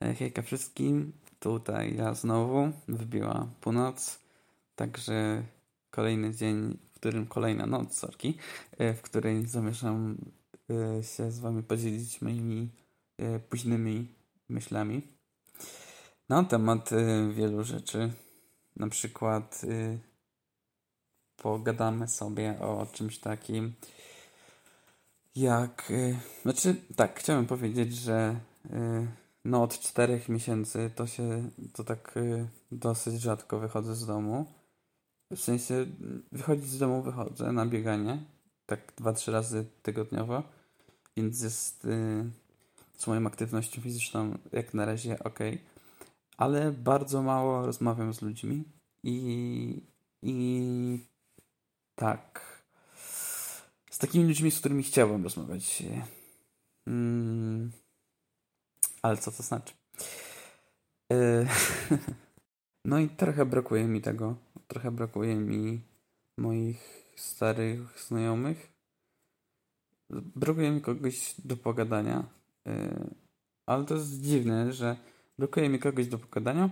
E, hejka wszystkim, tutaj ja znowu, wybiła północ, także kolejny dzień, w którym kolejna noc, sorki, e, w której zamierzam e, się z wami podzielić moimi późnymi myślami. Na temat wielu rzeczy. Na przykład pogadamy sobie o czymś takim jak, znaczy tak, chciałem powiedzieć, że no od czterech miesięcy to się, to tak y, dosyć rzadko wychodzę z domu. W sensie wychodzić z domu wychodzę na bieganie, tak dwa, trzy razy tygodniowo, więc jest y, z moją aktywnością fizyczną jak na razie ok, ale bardzo mało rozmawiam z ludźmi i, i tak, z takimi ludźmi, z którymi chciałbym rozmawiać. Mm ale co to znaczy? Yy... no i trochę brakuje mi tego. Trochę brakuje mi moich starych znajomych. Brakuje mi kogoś do pogadania. Yy... Ale to jest dziwne, że brakuje mi kogoś do pogadania,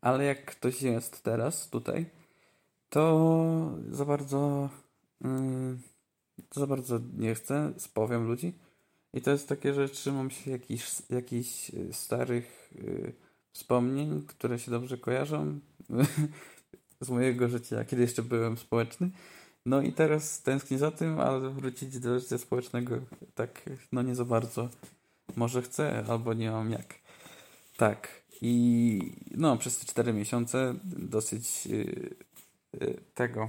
ale jak ktoś jest teraz tutaj, to za bardzo yy, za bardzo nie chcę, spowiem ludzi. I to jest takie, że trzymam się jakichś, jakichś y, starych y, wspomnień, które się dobrze kojarzą z mojego życia, kiedy jeszcze byłem społeczny. No i teraz tęsknię za tym, ale wrócić do życia społecznego tak, no nie za bardzo. Może chcę, albo nie mam jak. Tak. I no, przez te cztery miesiące dosyć yy, yy, tego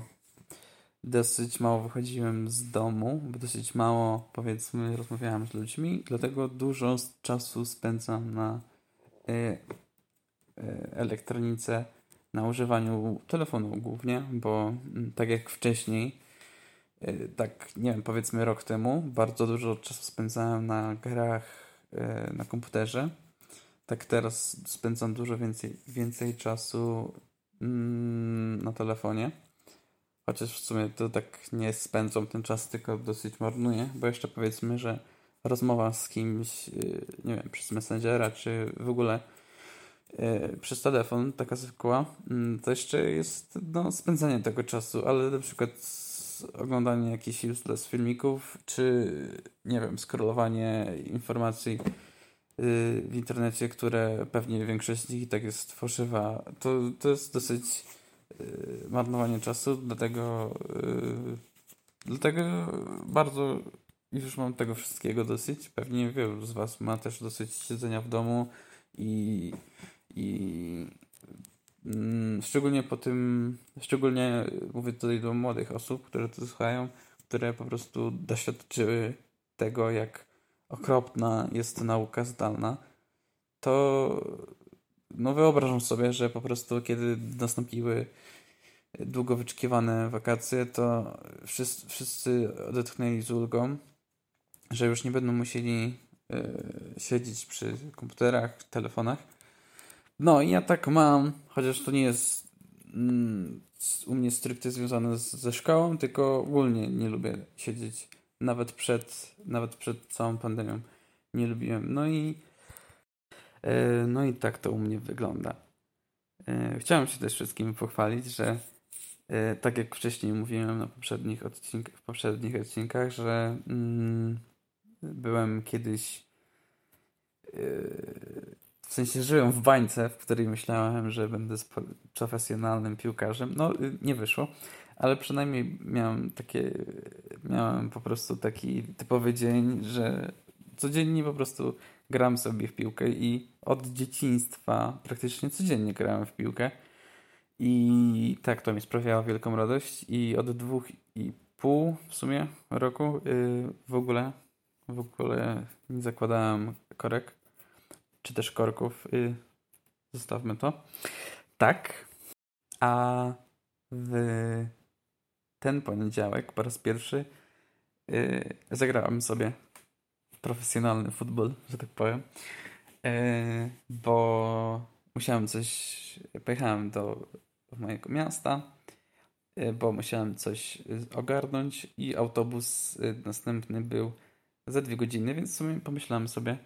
dosyć mało wychodziłem z domu, dosyć mało, powiedzmy, rozmawiałem z ludźmi, dlatego dużo czasu spędzam na y, y, elektronice, na używaniu telefonu głównie, bo y, tak jak wcześniej, y, tak nie wiem, powiedzmy rok temu, bardzo dużo czasu spędzałem na grach y, na komputerze. Tak teraz spędzam dużo więcej, więcej czasu mm, na telefonie. Chociaż w sumie to tak nie spędzą ten czas, tylko dosyć marnuję, bo jeszcze powiedzmy, że rozmowa z kimś, y, nie wiem, przez Messengera, czy w ogóle y, przez telefon, taka zwykła, mm, to jeszcze jest no, spędzanie tego czasu, ale na przykład oglądanie jakichś useless filmików, czy nie wiem, scrollowanie informacji y, w internecie, które pewnie większość z nich i tak jest fałszywa, to, to jest dosyć marnowanie czasu, dlatego yy, dlatego bardzo już mam tego wszystkiego dosyć. Pewnie wielu z Was ma też dosyć siedzenia w domu i, i mm, szczególnie po tym, szczególnie mówię tutaj do młodych osób, które to słuchają, które po prostu doświadczyły tego, jak okropna jest nauka zdalna, to no wyobrażam sobie, że po prostu kiedy nastąpiły długo wyczekiwane wakacje, to wszyscy, wszyscy odetchnęli z ulgą, że już nie będą musieli y, siedzieć przy komputerach, telefonach. No i ja tak mam, chociaż to nie jest mm, u mnie stricte związane z, ze szkołą, tylko ogólnie nie lubię siedzieć nawet przed, nawet przed całą pandemią. Nie lubiłem. No i no i tak to u mnie wygląda. Y, chciałem się też wszystkim pochwalić, że E, tak jak wcześniej mówiłem na poprzednich odcink w poprzednich odcinkach, że mm, byłem kiedyś w sensie żyłem w bańce, w której myślałem, że będę profesjonalnym piłkarzem. No, yy, nie wyszło, ale przynajmniej miałem takie, miałem po prostu taki typowy dzień, że codziennie po prostu gram sobie w piłkę i od dzieciństwa praktycznie codziennie grałem w piłkę. I tak, to mi sprawiało wielką radość i od dwóch i pół w sumie roku yy, w ogóle w ogóle nie zakładałem korek czy też korków. Yy, zostawmy to. Tak. A w ten poniedziałek po raz pierwszy yy, zagrałem sobie profesjonalny futbol, że tak powiem. Yy, bo musiałem coś. Pojechałem do mojego miasta, y, bo musiałem coś ogarnąć i autobus y, następny był za dwie godziny, więc w sumie pomyślałem sobie,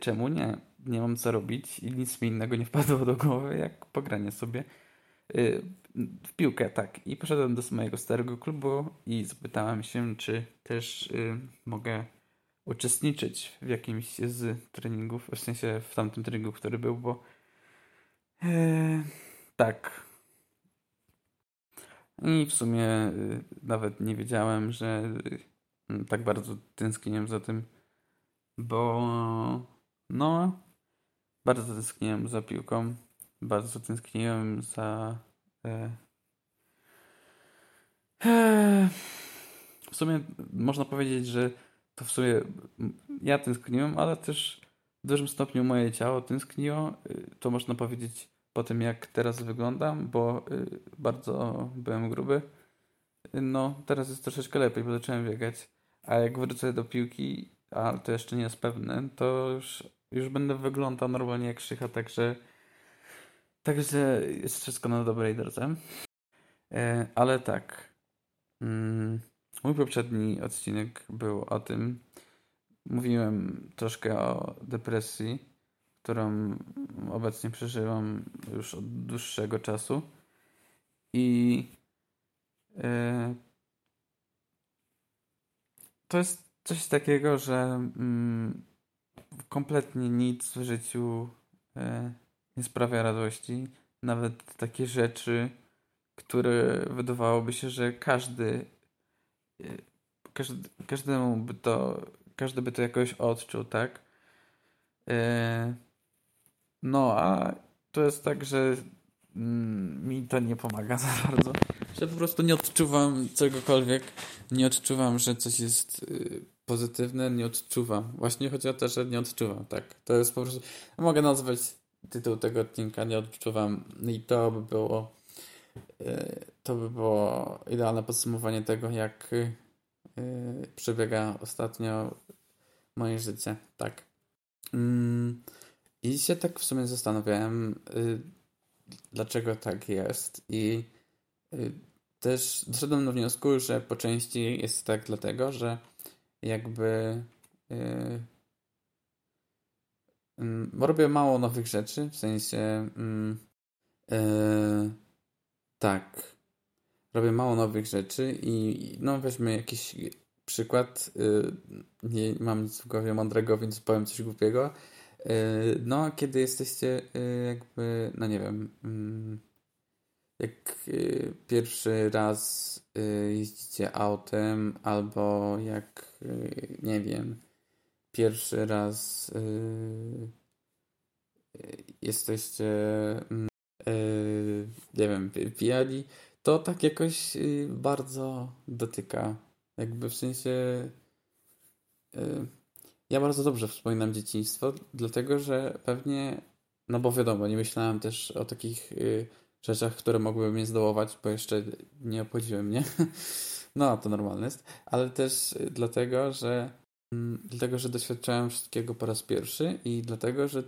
czemu nie? nie mam co robić i nic mi innego nie wpadło do głowy, jak pogranie sobie w piłkę, tak. I poszedłem do mojego starego klubu i zapytałem się, czy też mogę uczestniczyć w jakimś z treningów, w sensie w tamtym treningu, który był, bo e, tak. I w sumie y, nawet nie wiedziałem, że tak bardzo tęskniłem za tym, bo no, bardzo tęskniłem za piłką, bardzo tęskniłem za. E, e, w sumie można powiedzieć, że to w sumie ja tęskniłem, ale też w dużym stopniu moje ciało tęskniło. Y, to można powiedzieć po tym, jak teraz wyglądam, bo y, bardzo byłem gruby. No, teraz jest troszeczkę lepiej, bo zacząłem biegać. A jak wrócę do piłki, a to jeszcze nie jest pewne, to już, już będę wyglądał normalnie jak szycha, także także jest wszystko na dobrej drodze. Ale tak. Mm, mój poprzedni odcinek był o tym. Mówiłem troszkę o depresji, którą obecnie przeżywam już od dłuższego czasu. I yy, to jest coś takiego, że mm, kompletnie nic w życiu yy, nie sprawia radości. Nawet takie rzeczy, które wydawałoby się, że każdy każdy, każdemu by to, każdy by to jakoś odczuł, tak? E, no, a to jest tak, że mm, mi to nie pomaga za bardzo. Że po prostu nie odczuwam czegokolwiek, nie odczuwam, że coś jest y, pozytywne, nie odczuwam. Właśnie chodzi o to, że nie odczuwam, tak. To jest po prostu, mogę nazwać tytuł tego odcinka, nie odczuwam i to by było y, to by było idealne podsumowanie tego, jak Yy, przebiega ostatnio moje życie. Tak. Mm, I się tak w sumie zastanawiałem, yy, dlaczego tak jest. I też doszedłem do wniosku, że po części jest tak dlatego, że jakby mm, robię mało nowych rzeczy, w sensie yy, tak, robię mało nowych rzeczy i no weźmy jakiś przykład. Y, nie mam nic w głowie mądrego, więc powiem coś głupiego. Y, no, kiedy jesteście y, jakby, no nie wiem, mm, jak pierwszy raz jeździcie autem, albo jak, nie wiem, pierwszy raz jesteście, mm, nie wiem, pijali, to tak jakoś y, bardzo dotyka. Jakby w sensie. Y, ja bardzo dobrze wspominam dzieciństwo, dlatego że pewnie. No bo wiadomo, nie myślałem też o takich y, rzeczach, które mogłyby mnie zdołować, bo jeszcze nie obchodziły mnie. No, to normalne jest. Ale też dlatego, że. Mm, dlatego, że doświadczałem wszystkiego po raz pierwszy i dlatego, że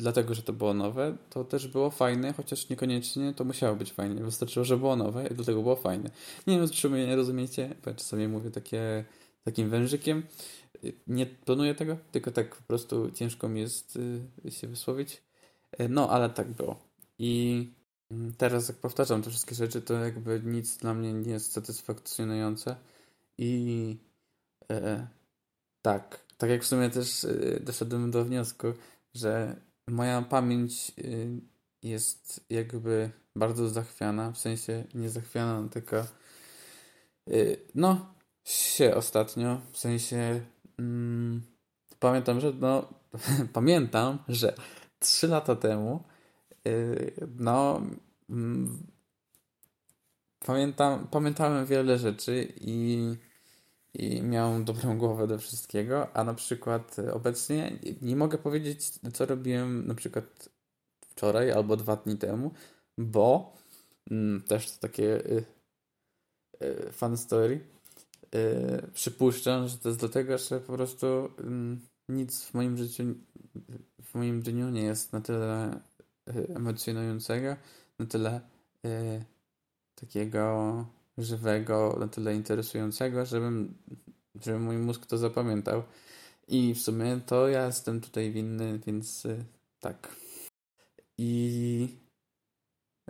dlatego, że to było nowe, to też było fajne, chociaż niekoniecznie to musiało być fajne. Wystarczyło, że było nowe i dlatego było fajne. Nie wiem, czy mnie nie rozumiecie, bo ja czasami mówię takie, takim wężykiem. Nie planuję tego, tylko tak po prostu ciężko mi jest y, się wysłowić. E, no, ale tak było. I mm, teraz jak powtarzam te wszystkie rzeczy, to jakby nic dla mnie nie jest satysfakcjonujące. I e, tak, tak jak w sumie też e, doszedłem do wniosku, że moja pamięć y, jest jakby bardzo zachwiana, w sensie nie zachwiana, tylko y, no się ostatnio, w sensie mm, pamiętam, że no pamiętam, że trzy lata temu y, no mm, pamiętam, pamiętałem wiele rzeczy i i miałem dobrą głowę do wszystkiego, a na przykład obecnie nie mogę powiedzieć, co robiłem na przykład wczoraj albo dwa dni temu, bo mm, też to takie y, y, fun story. Y, przypuszczam, że to jest dlatego, że po prostu y, nic w moim życiu, w moim dniu nie jest na tyle emocjonującego, na tyle takiego żywego, na tyle interesującego, żebym, żeby mój mózg to zapamiętał. I w sumie to ja jestem tutaj winny, więc y, tak. I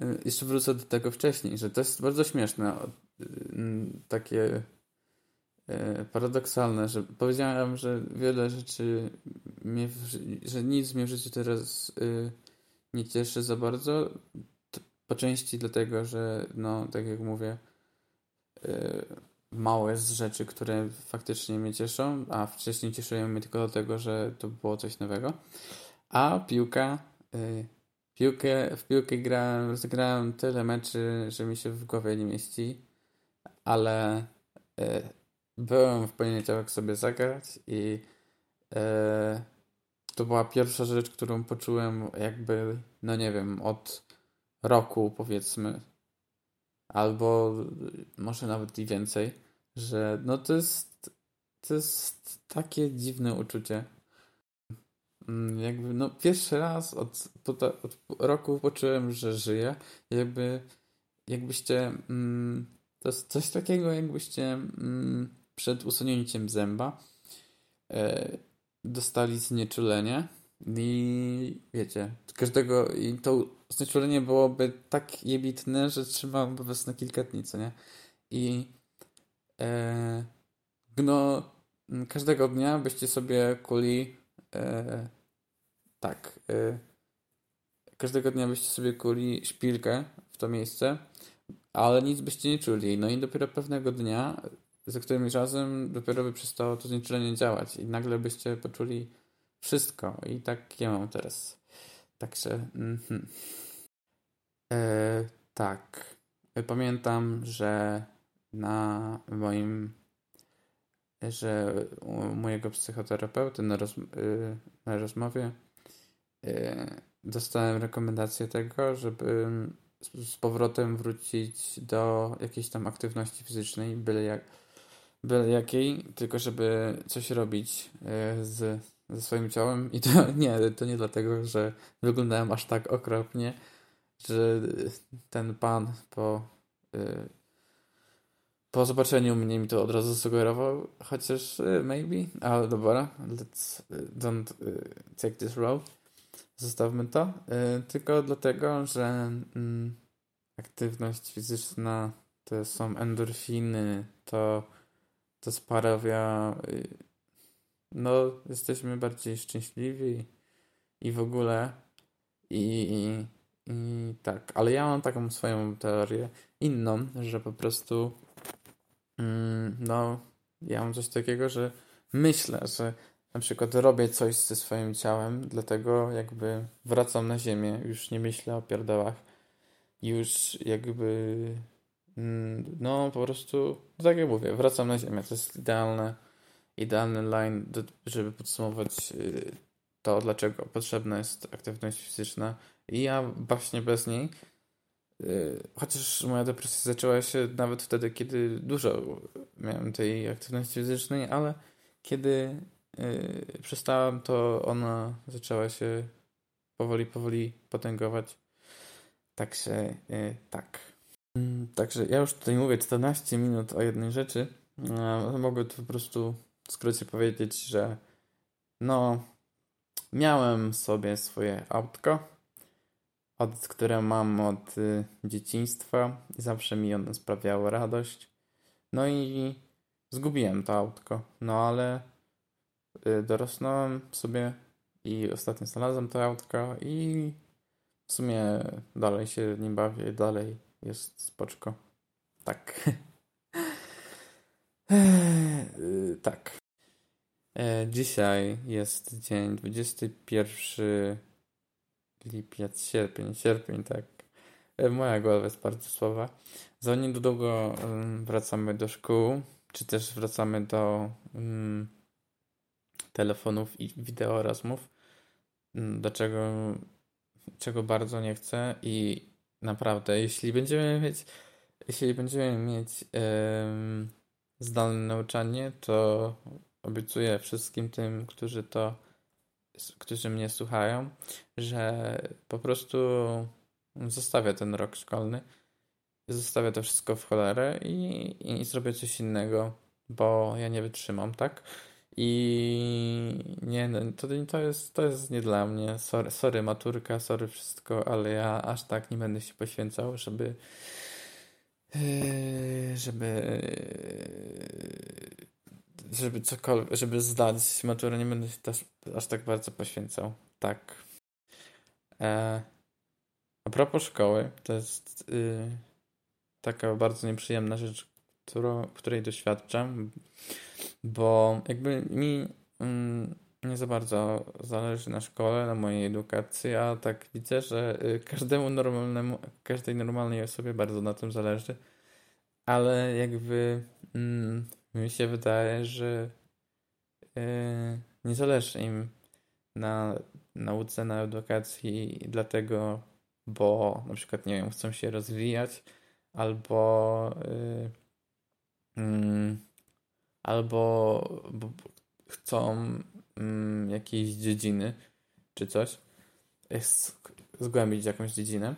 y, jeszcze wrócę do tego wcześniej, że to jest bardzo śmieszne. Takie paradoksalne, że powiedziałem, że wiele rzeczy, mnie, że nic mnie w życiu teraz nie cieszy za bardzo. Po części dlatego, że no, tak jak mówię, mało jest rzeczy, które faktycznie mnie cieszą, a wcześniej cieszyły mnie tylko dlatego, że to było coś nowego. A piłka, y, piłkę, w piłkę grałem, rozegrałem tyle meczy, że mi się w głowie nie mieści, ale y, byłem w poniedziałek sobie zagrać i y, to była pierwsza rzecz, którą poczułem jakby, no nie wiem, od roku powiedzmy, albo może nawet i więcej, że no to jest, to jest takie dziwne uczucie. Mm, jakby, no pierwszy raz od, od roku poczułem, że żyję. Jakby, jakbyście, mm, to jest coś takiego, jakbyście mm, przed usunięciem zęba e, dostali znieczulenie i wiecie, każdego, i to znieczulenie byłoby tak jebitne, że trzymałoby was na kilka dni, co nie? I e, każdego dnia byście sobie kuli e, tak, e, każdego dnia byście sobie kuli szpilkę w to miejsce, ale nic byście nie czuli. No i dopiero pewnego dnia, za którymś razem dopiero by przestało to znieczulenie działać i nagle byście poczuli wszystko. I tak ja mam teraz. Także. Mm -hmm. e, tak. Pamiętam, że na moim. że u mojego psychoterapeuty na, roz, y, na rozmowie y, dostałem rekomendację tego, żeby z powrotem wrócić do jakiejś tam aktywności fizycznej, byle, jak, byle jakiej, tylko żeby coś robić y, z ze swoim ciałem i to nie, to nie dlatego, że wyglądałem aż tak okropnie, że ten pan po, y, po zobaczeniu mnie mi to od razu sugerował, chociaż y, maybe, ale dobra, let's y, don't take this road. Zostawmy to. Tylko dlatego, że mm, aktywność fizyczna to są endorfiny, to, to sprawia no, jesteśmy bardziej szczęśliwi i w ogóle. I, i, i tak, ale ja mam taką swoją teorię, inną, że po prostu, mm, no, ja mam coś takiego, że myślę, że na przykład robię coś ze swoim ciałem, dlatego jakby wracam na ziemię, już nie myślę o pierdołach, już jakby, mm, no po prostu, tak jak mówię, wracam na ziemię, to jest idealne idealny line, do, żeby podsumować y, to, dlaczego potrzebna jest aktywność fizyczna. I ja właśnie bez niej, y, chociaż moja depresja zaczęła się nawet wtedy, kiedy dużo miałem tej aktywności fizycznej, ale kiedy y, przestałem, to ona zaczęła się powoli, powoli potęgować. Także tak. Mm, także ja już tutaj mówię 14 minut o jednej rzeczy. Mogę to po prostu w skrócie powiedzieć, że no, miałem sobie swoje autko, od, które mam od y, dzieciństwa i zawsze mi ono sprawiało radość. No i zgubiłem to autko, no ale y, dorosnąłem sobie i ostatnio znalazłem to autko i w sumie dalej się nim bawię, dalej jest spoczko. Tak. Eee, tak. E, dzisiaj jest dzień 21 lipiec, sierpień, sierpień, tak. E, moja głowa jest bardzo słaba. Za niedługo wracamy do szkół, czy też wracamy do telefonów i wideo rozmów, um, do czego, czego bardzo nie chcę i naprawdę, jeśli będziemy mieć jeśli będziemy mieć zdalne nauczanie, to obiecuję wszystkim tym, którzy to, którzy mnie słuchają, że po prostu zostawię ten rok szkolny, zostawię to wszystko w cholerę i, i zrobię coś innego, bo ja nie wytrzymam, tak? I nie, no, to, to, jest, to jest nie dla mnie. Sorry, sorry, maturka, sorry wszystko, ale ja aż tak nie będę się poświęcał, żeby yy, żeby żeby cokolwiek, żeby zdać maturę, nie będę się też aż tak bardzo poświęcał. Tak. E, a propos szkoły, to jest yy, taka bardzo nieprzyjemna rzecz, którą, której doświadczam, bo jakby mi mm, nie za bardzo zależy na szkole, na mojej edukacji, a tak widzę, że y, każdemu normalnemu, każdej normalnej osobie bardzo na tym zależy, ale jakby mm, mi się wydaje, że yy, nie zależy im na nauce, na edukacji, dlatego, bo na przykład, nie wiem, chcą się rozwijać, albo yy, yy, albo chcą mm, jakiejś dziedziny czy coś, zgłębić jakąś dziedzinę.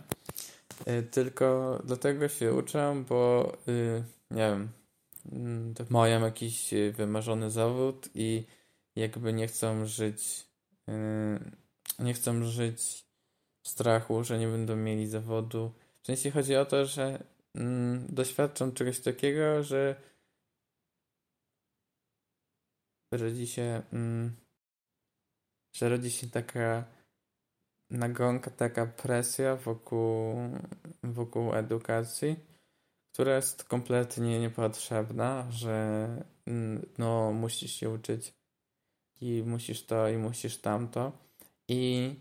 Tylko dlatego się uczę, bo nie wiem, mają jakiś wymarzony zawód i jakby nie chcą żyć y, nie chcą żyć w strachu, że nie będą mieli zawodu. W sensie chodzi o to, że mm, doświadczą czegoś takiego, że rodzi się, mm, że rodzi się taka nagonka, taka presja wokół, wokół edukacji, która jest kompletnie niepotrzebna, że mm, no musisz się uczyć i musisz to i musisz tamto i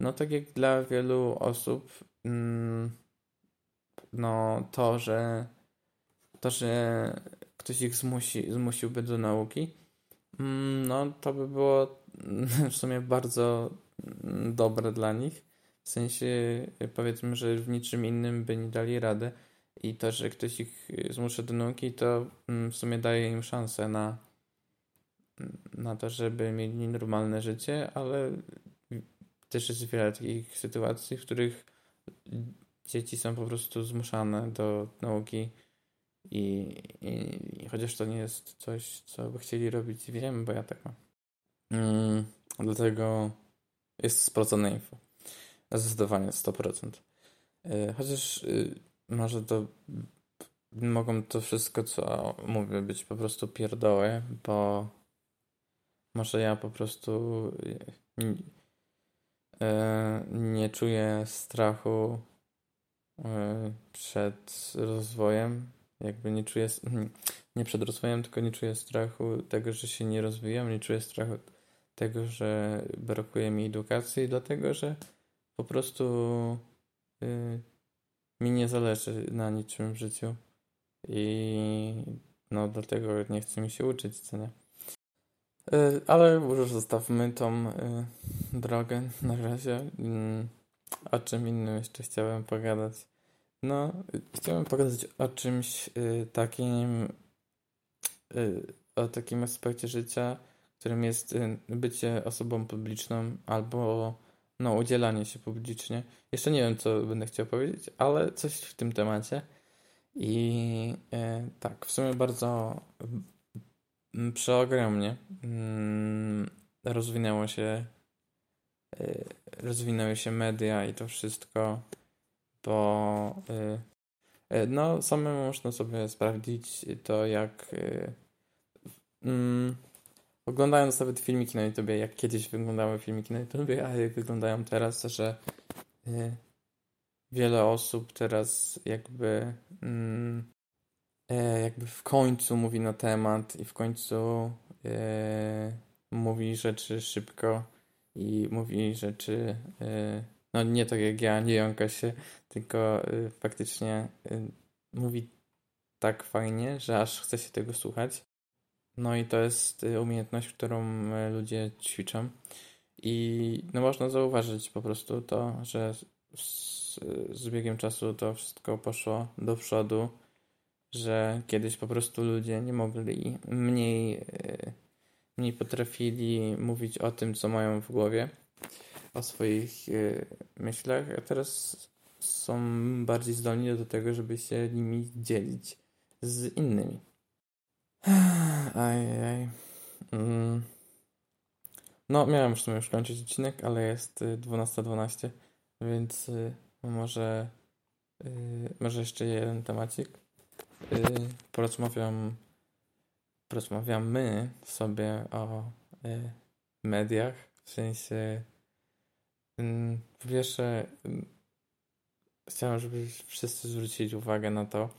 no tak jak dla wielu osób mm, no to, że to, że ktoś ich zmusi, zmusiłby do nauki Mm, no, to by było w sumie bardzo dobre dla nich. W sensie, powiedzmy, że w niczym innym by nie dali rady. I to, że ktoś ich zmusza do nauki, to mm, w sumie daje im szansę na, na to, żeby mieli normalne życie, ale też jest wiele takich sytuacji, w których dzieci są po prostu zmuszane do nauki i, i, chociaż to nie jest coś, co by chcieli robić, wiem, bo ja tak mam. Mm, dlatego jest sprawdzone info. Zdecydowanie 100%. Yy, chociaż może to mogą to wszystko, co mówię, być po prostu pierdoły, bo może ja po prostu yy, nie czuję strachu y, przed rozwojem. Jakby nie czuję, nie przed rozwojem, tylko nie czuję strachu tego, że się nie rozwijam, nie czuję strachu tego, że brakuje mi edukacji, dlatego że po prostu yy, mi nie zależy na niczym w życiu i no dlatego nie chce mi się uczyć, co nie. Yy, ale już zostawmy tą yy, drogę na razie. Yy, o czym innym jeszcze chciałem pogadać. No, chciałem pogadać o czymś y, takim, o takim aspekcie życia, którym jest bycie osobą publiczną albo no, udzielanie się publicznie. Jeszcze nie wiem, co będę chciał powiedzieć, ale coś w tym temacie. I y, tak, w sumie bardzo przeogromnie mm, rozwinęło się y, rozwinęły się media i to wszystko bo y, y, no samemu można sobie sprawdzić to jak mm, oglądając nawet filmiki na YouTube, jak kiedyś wyglądały filmiki na YouTube, a jak wyglądają teraz, że wiele osób teraz jakby e, jakby w końcu mówi na temat i w końcu mówi rzeczy szybko i mówi rzeczy no nie tak jak ja, nie jąka się, tylko y, faktycznie y, mówi tak fajnie, że aż chce się tego słuchać. No i to jest y, umiejętność, którą y, ludzie ćwiczą. I no można zauważyć po prostu to, że z, z biegiem czasu to wszystko poszło do przodu, że kiedyś po prostu ludzie nie mogli, mniej, y, mniej potrafili mówić o tym, co mają w głowie o swoich myślach, a teraz są bardziej zdolni do tego, żeby się nimi dzielić z innymi. Ajaj. Mm. No, miałem w sumie już kończyć odcinek, ale jest 12.12, 12, więc y, może, y, może jeszcze jeden temacik. Y, porozmawiam, porozmawiamy sobie o mediach, w sensie po pierwsze chciałem, żeby wszyscy zwrócili uwagę na to,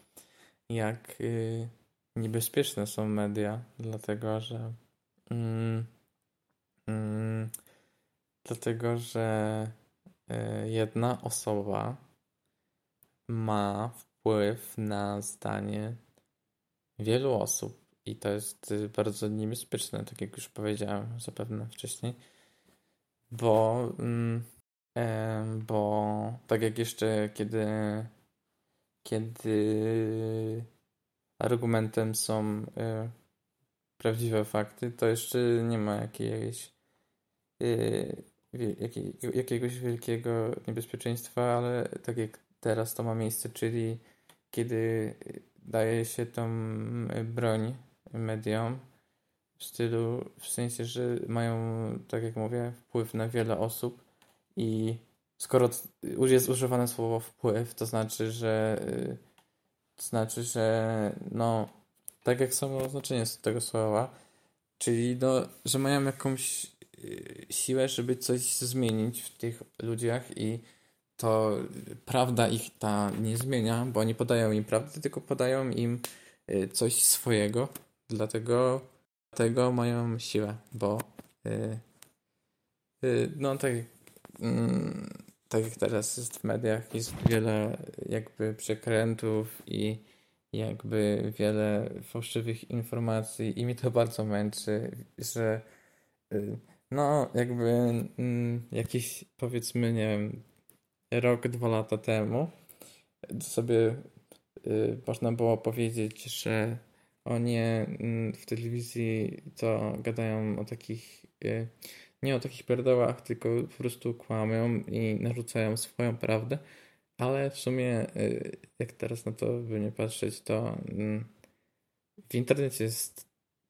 jak niebezpieczne są media, dlatego że mm, mm, dlatego że y, jedna osoba ma wpływ na zdanie wielu osób i to jest bardzo niebezpieczne, tak jak już powiedziałem zapewne wcześniej, bo, mm, bo tak jak jeszcze kiedy kiedy argumentem są y, prawdziwe fakty, to jeszcze nie ma jakiejś, y, jakiej, jakiegoś wielkiego niebezpieczeństwa, ale tak jak teraz to ma miejsce, czyli kiedy daje się tą broń mediom w stylu, w sensie, że mają, tak jak mówię, wpływ na wiele osób i skoro jest używane słowo wpływ, to znaczy, że y, znaczy, że no, tak jak samo oznaczenie z tego słowa, czyli no, że mają jakąś y, siłę, żeby coś zmienić w tych ludziach i to prawda ich ta nie zmienia, bo oni podają im prawdę, tylko podają im y, coś swojego, dlatego tego mają siłę, bo yy, yy, no tak yy, tak jak teraz jest w mediach, jest wiele jakby przekrętów i jakby wiele fałszywych informacji i mi to bardzo męczy, że y, no jakby mm, jakiś powiedzmy, nie wiem, rok, dwa lata temu sobie y, można było powiedzieć, że oni mm, w telewizji to gadają o takich y, nie o takich pierdołach, tylko po prostu kłamią i narzucają swoją prawdę. Ale w sumie, y, jak teraz na to by nie patrzeć, to mm, w internecie jest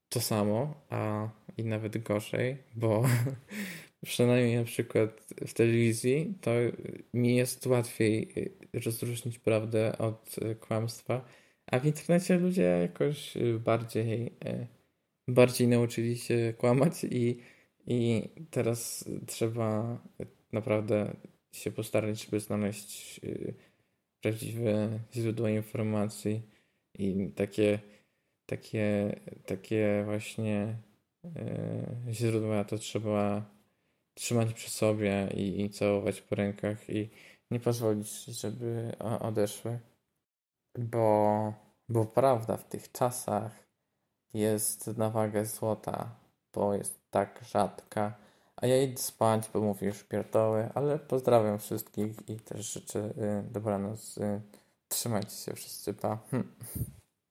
to samo, a i nawet gorzej, bo przynajmniej na przykład w telewizji to mi jest łatwiej y, rozróżnić prawdę od y, kłamstwa, a w internecie ludzie jakoś bardziej, bardziej nauczyli się kłamać i i teraz trzeba naprawdę się postarać, żeby znaleźć y, prawdziwe źródła informacji i takie, takie, takie właśnie y, źródła to trzeba trzymać przy sobie i, i całować po rękach i nie pozwolić, żeby odeszły. Bo, bo prawda w tych czasach jest na wagę złota, bo jest tak rzadka. A ja idę spać, bo mówię już pierdoły, ale pozdrawiam wszystkich i też życzę y, dobranoc. Y, trzymajcie się wszyscy, pa. Hm.